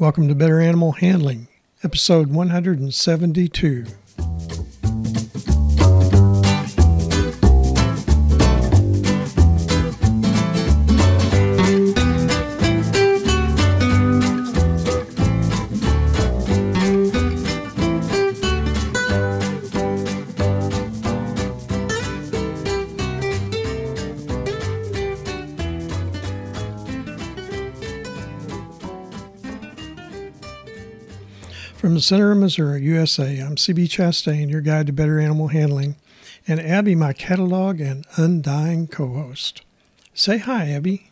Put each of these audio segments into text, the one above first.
Welcome to Better Animal Handling, episode 172. From the center of Missouri, USA, I'm CB Chastain, your guide to better animal handling, and Abby, my catalog and undying co host. Say hi, Abby.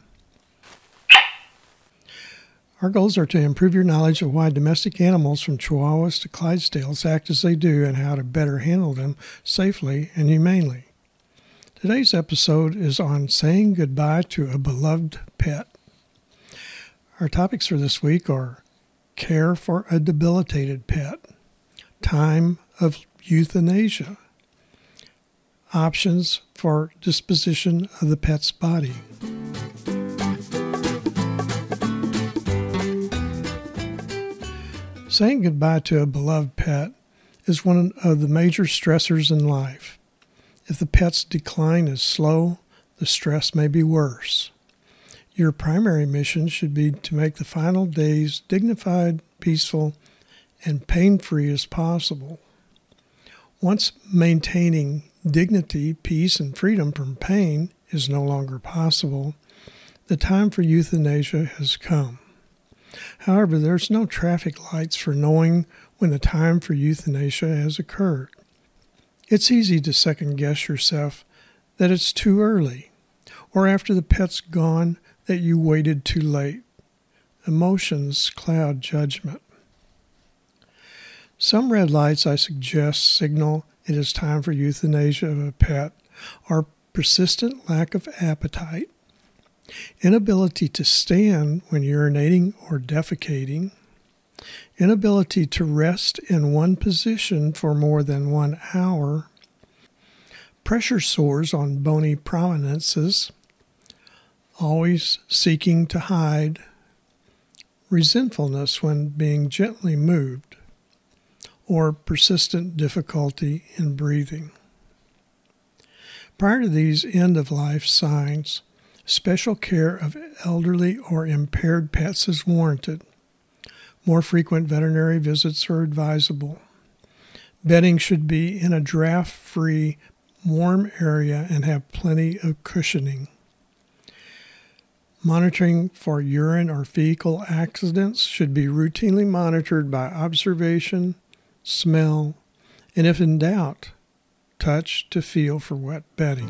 Our goals are to improve your knowledge of why domestic animals from Chihuahuas to Clydesdales act as they do and how to better handle them safely and humanely. Today's episode is on saying goodbye to a beloved pet. Our topics for this week are care for a debilitated pet, time of euthanasia, options for disposition of the pet's body. Saying goodbye to a beloved pet is one of the major stressors in life. If the pet's decline is slow, the stress may be worse. Your primary mission should be to make the final days dignified, peaceful, and pain free as possible. Once maintaining dignity, peace, and freedom from pain is no longer possible, the time for euthanasia has come. However, there's no traffic lights for knowing when the time for euthanasia has occurred. It's easy to second guess yourself that it's too early, or after the pet's gone, that you waited too late. Emotions cloud judgment. Some red lights I suggest signal it is time for euthanasia of a pet are persistent lack of appetite, inability to stand when urinating or defecating, inability to rest in one position for more than one hour, pressure sores on bony prominences, always seeking to hide, resentfulness when being gently moved, or persistent difficulty in breathing. Prior to these end of life signs, special care of elderly or impaired pets is warranted. More frequent veterinary visits are advisable. Bedding should be in a draft free, warm area and have plenty of cushioning. Monitoring for urine or fecal accidents should be routinely monitored by observation, smell, and if in doubt, touch to feel for wet bedding.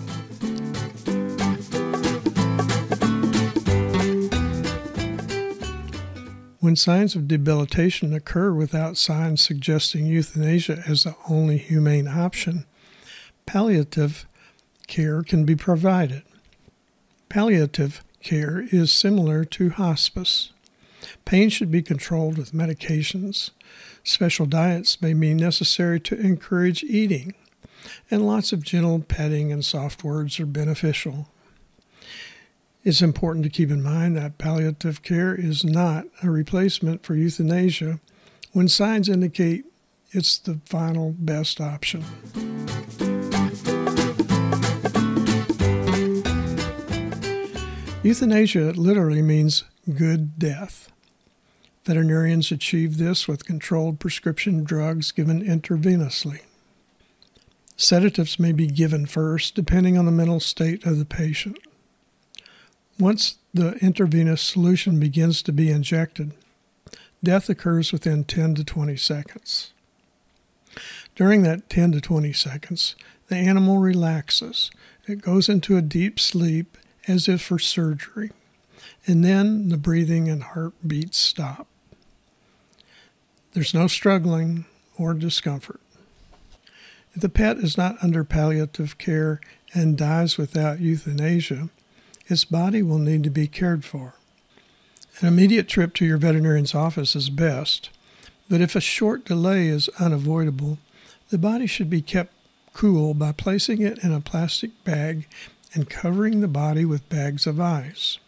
When signs of debilitation occur without signs suggesting euthanasia as the only humane option, palliative care can be provided. Palliative care is similar to hospice. Pain should be controlled with medications. Special diets may be necessary to encourage eating, and lots of gentle petting and soft words are beneficial. It's important to keep in mind that palliative care is not a replacement for euthanasia when signs indicate it's the final best option. Euthanasia literally means good death. Veterinarians achieve this with controlled prescription drugs given intravenously. Sedatives may be given first, depending on the mental state of the patient. Once the intravenous solution begins to be injected, death occurs within 10 to 20 seconds. During that 10 to 20 seconds, the animal relaxes. It goes into a deep sleep as if for surgery, and then the breathing and heartbeats stop. There's no struggling or discomfort. If the pet is not under palliative care and dies without euthanasia, its body will need to be cared for. An immediate trip to your veterinarian's office is best, but if a short delay is unavoidable, the body should be kept cool by placing it in a plastic bag and covering the body with bags of ice.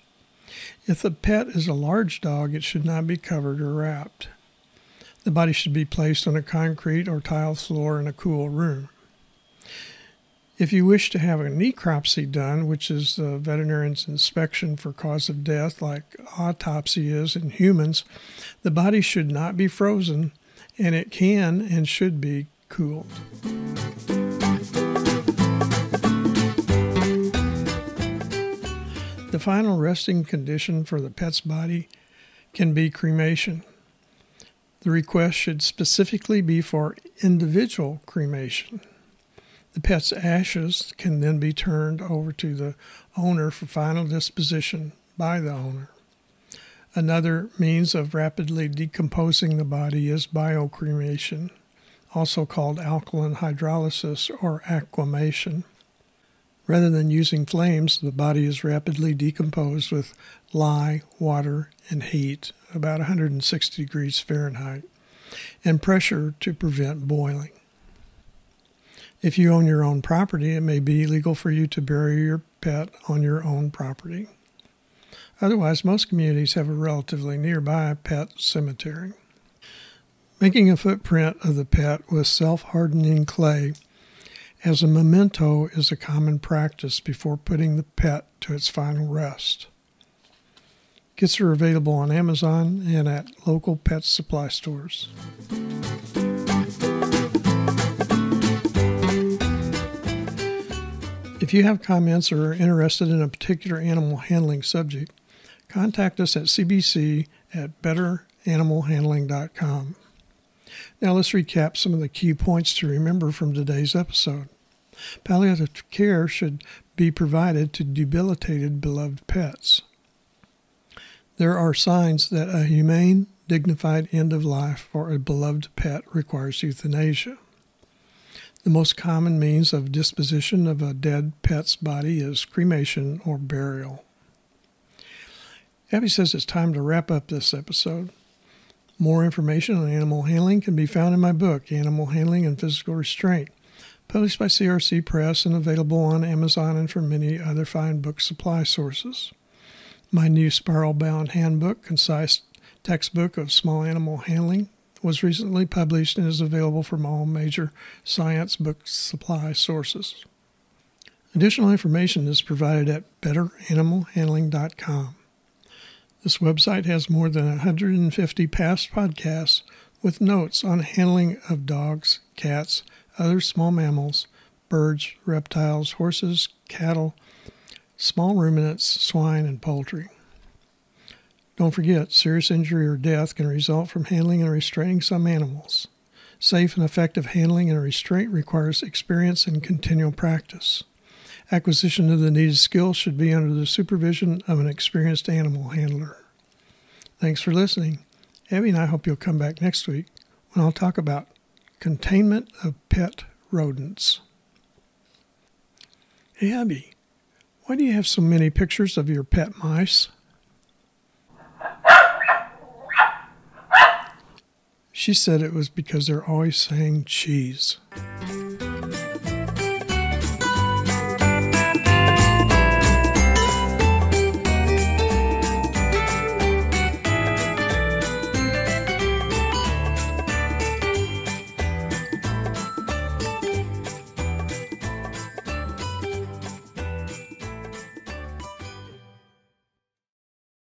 If the pet is a large dog, it should not be covered or wrapped. The body should be placed on a concrete or tile floor in a cool room. If you wish to have a necropsy done, which is the veterinarian's inspection for cause of death, like autopsy is in humans, the body should not be frozen and it can and should be cooled. Final resting condition for the pet's body can be cremation. The request should specifically be for individual cremation. The pet's ashes can then be turned over to the owner for final disposition by the owner. Another means of rapidly decomposing the body is biocremation, also called alkaline hydrolysis or aquamation. Rather than using flames, the body is rapidly decomposed with lye, water, and heat, about 160 degrees Fahrenheit, and pressure to prevent boiling. If you own your own property, it may be legal for you to bury your pet on your own property. Otherwise, most communities have a relatively nearby pet cemetery. Making a footprint of the pet with self hardening clay as a memento is a common practice before putting the pet to its final rest. Kits are available on Amazon and at local pet supply stores. If you have comments or are interested in a particular animal handling subject, contact us at cbc at betteranimalhandling.com. Now let's recap some of the key points to remember from today's episode. Palliative care should be provided to debilitated beloved pets. There are signs that a humane, dignified end of life for a beloved pet requires euthanasia. The most common means of disposition of a dead pet's body is cremation or burial. Abby says it's time to wrap up this episode. More information on animal handling can be found in my book, Animal Handling and Physical Restraint, published by CRC Press and available on Amazon and from many other fine book supply sources. My new spiral bound handbook, concise textbook of small animal handling, was recently published and is available from all major science book supply sources. Additional information is provided at betteranimalhandling.com. This website has more than 150 past podcasts with notes on handling of dogs, cats, other small mammals, birds, reptiles, horses, cattle, small ruminants, swine, and poultry. Don't forget, serious injury or death can result from handling and restraining some animals. Safe and effective handling and restraint requires experience and continual practice. Acquisition of the needed skills should be under the supervision of an experienced animal handler. Thanks for listening. Abby and I hope you'll come back next week when I'll talk about containment of pet rodents. Hey, Abby, why do you have so many pictures of your pet mice? She said it was because they're always saying cheese.